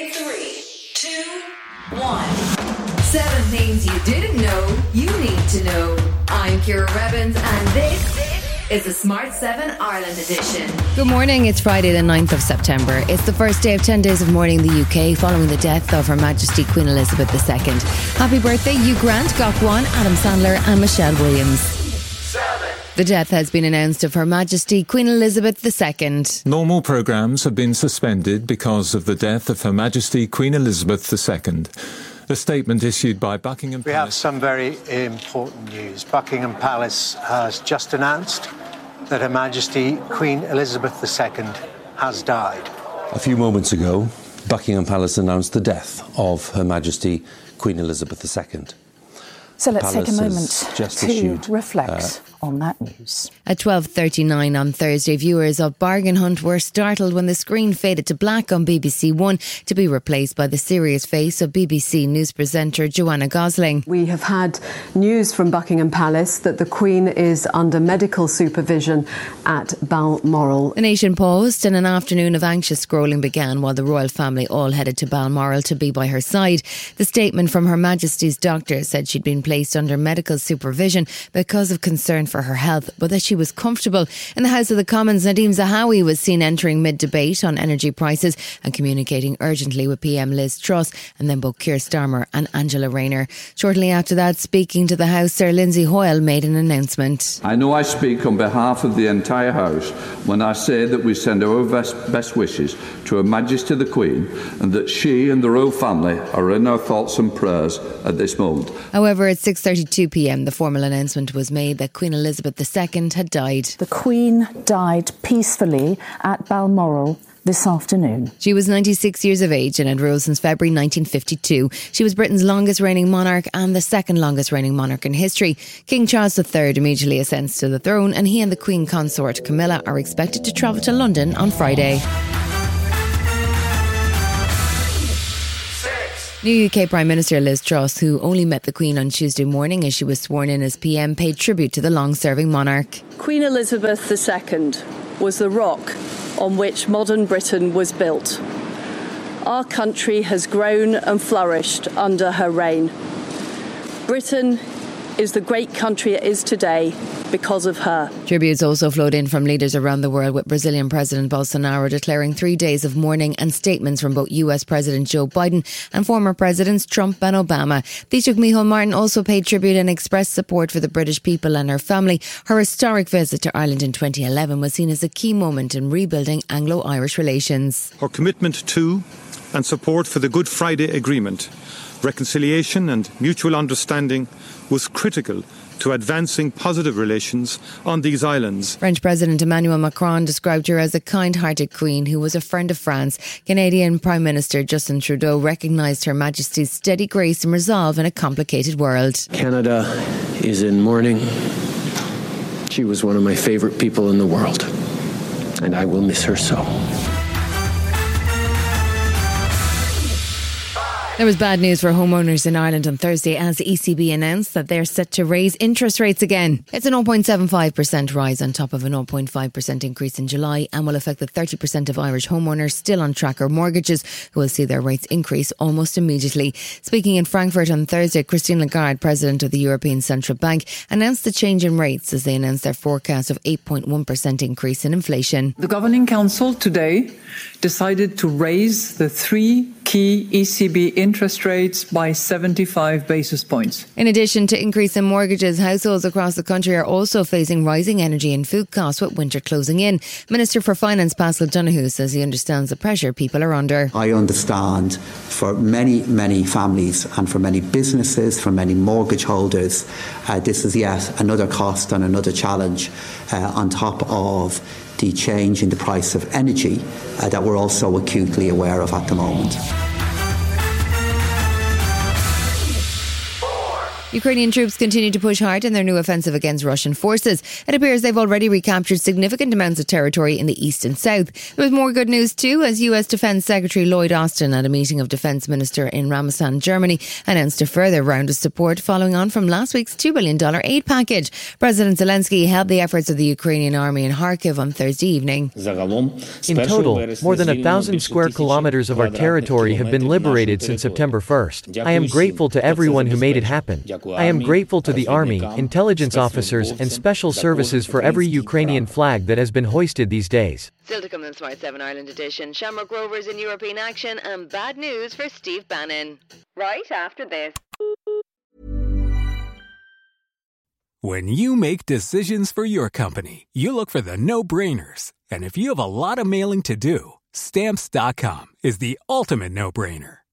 In three, two, one. Seven things you didn't know you need to know. I'm Ciara Revins, and this is the Smart 7 Ireland edition. Good morning. It's Friday, the 9th of September. It's the first day of 10 days of mourning in the UK following the death of Her Majesty Queen Elizabeth II. Happy birthday, Hugh Grant, Gokwan, Adam Sandler, and Michelle Williams. The death has been announced of Her Majesty Queen Elizabeth II. Normal programmes have been suspended because of the death of Her Majesty Queen Elizabeth II. A statement issued by Buckingham Palace. We have some very important news. Buckingham Palace has just announced that Her Majesty Queen Elizabeth II has died. A few moments ago, Buckingham Palace announced the death of Her Majesty Queen Elizabeth II. So let's take a moment just to issued, uh, reflect on that news. At 12.39 on Thursday, viewers of Bargain Hunt were startled when the screen faded to black on BBC One to be replaced by the serious face of BBC News presenter Joanna Gosling. We have had news from Buckingham Palace that the Queen is under medical supervision at Balmoral. The nation paused and an afternoon of anxious scrolling began while the royal family all headed to Balmoral to be by her side. The statement from Her Majesty's doctor said she'd been placed under medical supervision because of concern for her health, but that she was comfortable. In the House of the Commons, Nadhim Zahawi was seen entering mid-debate on energy prices and communicating urgently with PM Liz Truss and then both Keir Starmer and Angela Rayner. Shortly after that, speaking to the House, Sir Lindsay Hoyle made an announcement. I know I speak on behalf of the entire House when I say that we send our best, best wishes to Her Majesty the Queen and that she and the royal family are in our thoughts and prayers at this moment. However, at 6:32 p.m., the formal announcement was made that Queen Elizabeth II had died. The Queen died peacefully at Balmoral this afternoon. She was 96 years of age and had ruled since February 1952. She was Britain's longest reigning monarch and the second longest reigning monarch in history. King Charles III immediately ascends to the throne, and he and the Queen consort Camilla are expected to travel to London on Friday. New UK Prime Minister Liz Truss, who only met the Queen on Tuesday morning as she was sworn in as PM, paid tribute to the long serving monarch. Queen Elizabeth II was the rock on which modern Britain was built. Our country has grown and flourished under her reign. Britain is the great country it is today because of her. Tributes also flowed in from leaders around the world, with Brazilian President Bolsonaro declaring three days of mourning and statements from both US President Joe Biden and former Presidents Trump and Obama. Taoiseach Micheál Martin also paid tribute and expressed support for the British people and her family. Her historic visit to Ireland in 2011 was seen as a key moment in rebuilding Anglo Irish relations. Her commitment to and support for the Good Friday Agreement, reconciliation and mutual understanding was critical to advancing positive relations on these islands. French President Emmanuel Macron described her as a kind hearted queen who was a friend of France. Canadian Prime Minister Justin Trudeau recognised Her Majesty's steady grace and resolve in a complicated world. Canada is in mourning. She was one of my favorite people in the world, and I will miss her so. There was bad news for homeowners in Ireland on Thursday as the ECB announced that they're set to raise interest rates again. It's a 0.75% rise on top of a 0.5% increase in July and will affect the 30% of Irish homeowners still on tracker mortgages who will see their rates increase almost immediately. Speaking in Frankfurt on Thursday, Christine Lagarde, president of the European Central Bank, announced the change in rates as they announced their forecast of 8.1% increase in inflation. The Governing Council today decided to raise the three key ECB interest rates by 75 basis points. In addition to increase in mortgages, households across the country are also facing rising energy and food costs with winter closing in. Minister for Finance Paschal Donohoe says he understands the pressure people are under. I understand for many, many families and for many businesses, for many mortgage holders, uh, this is yet another cost and another challenge uh, on top of the change in the price of energy uh, that we're also acutely aware of at the moment. Ukrainian troops continue to push hard in their new offensive against Russian forces. It appears they've already recaptured significant amounts of territory in the east and south. There was more good news too, as US Defense Secretary Lloyd Austin at a meeting of Defense Minister in Ramstein, Germany, announced a further round of support following on from last week's $2 billion aid package. President Zelensky held the efforts of the Ukrainian army in Kharkiv on Thursday evening. In total, more than a thousand square kilometers of our territory have been liberated since September 1st. I am grateful to everyone who made it happen. I am grateful to the Army, intelligence officers, and special services for every Ukrainian flag that has been hoisted these days. Still to come in Smart 7 Ireland edition, Shamrock Rovers in European action and bad news for Steve Bannon. Right after this. When you make decisions for your company, you look for the no brainers. And if you have a lot of mailing to do, stamps.com is the ultimate no brainer.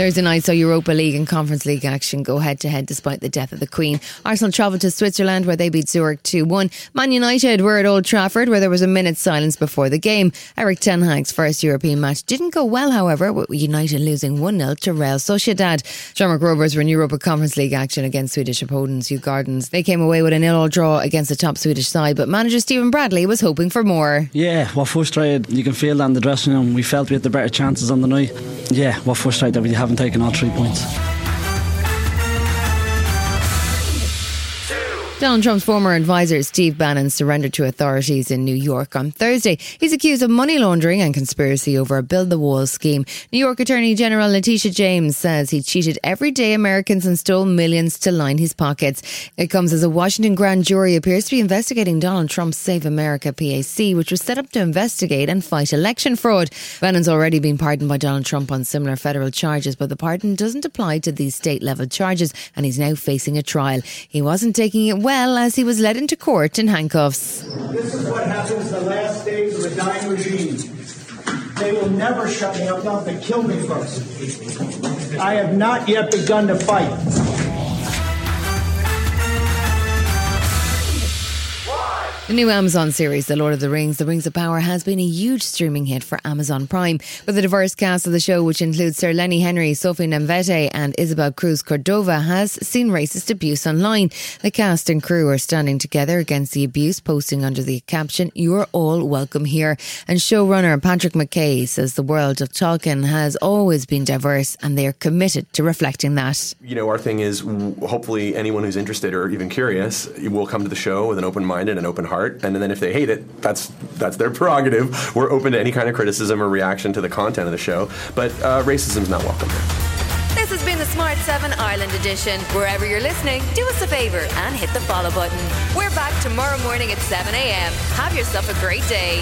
Thursday night saw Europa League and Conference League action go head to head despite the death of the Queen. Arsenal travelled to Switzerland where they beat Zurich 2 1. Man United were at Old Trafford where there was a minute's silence before the game. Erik Ten Hag's first European match didn't go well, however, with United losing 1 0 to Real Sociedad. Shamrock Rovers were in Europa Conference League action against Swedish opponents Djurgårdens. They came away with a nil all draw against the top Swedish side, but manager Stephen Bradley was hoping for more. Yeah, we're frustrated. You can feel that in the dressing room. We felt we had the better chances on the night. Yeah, we're frustrated that we haven't taken all three points. Donald Trump's former advisor, Steve Bannon, surrendered to authorities in New York on Thursday. He's accused of money laundering and conspiracy over a build the wall scheme. New York Attorney General Letitia James says he cheated everyday Americans and stole millions to line his pockets. It comes as a Washington grand jury appears to be investigating Donald Trump's Save America PAC, which was set up to investigate and fight election fraud. Bannon's already been pardoned by Donald Trump on similar federal charges, but the pardon doesn't apply to these state level charges, and he's now facing a trial. He wasn't taking it well well as he was led into court in handcuffs. This is what happens the last days of a dying regime. They will never shut me up, not to kill me first. I have not yet begun to fight. The new Amazon series, The Lord of the Rings, The Rings of Power, has been a huge streaming hit for Amazon Prime. With a diverse cast of the show, which includes Sir Lenny Henry, Sophia Nomvete, and Ismael Cruz Córdova, has seen racist abuse online. The cast and crew are standing together against the abuse, posting under the caption, You're all welcome here. And showrunner Patrick McKay says the world of Tolkien has always been diverse and they are committed to reflecting that. You know, our thing is hopefully anyone who's interested or even curious will come to the show with an open mind and an open heart and then if they hate it, that's that's their prerogative. We're open to any kind of criticism or reaction to the content of the show, but uh, racism is not welcome here. This has been the Smart 7 Ireland edition. Wherever you're listening, do us a favour and hit the follow button. We're back tomorrow morning at 7 a.m. Have yourself a great day.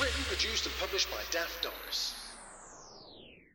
Written, produced, and published by Daft Doris.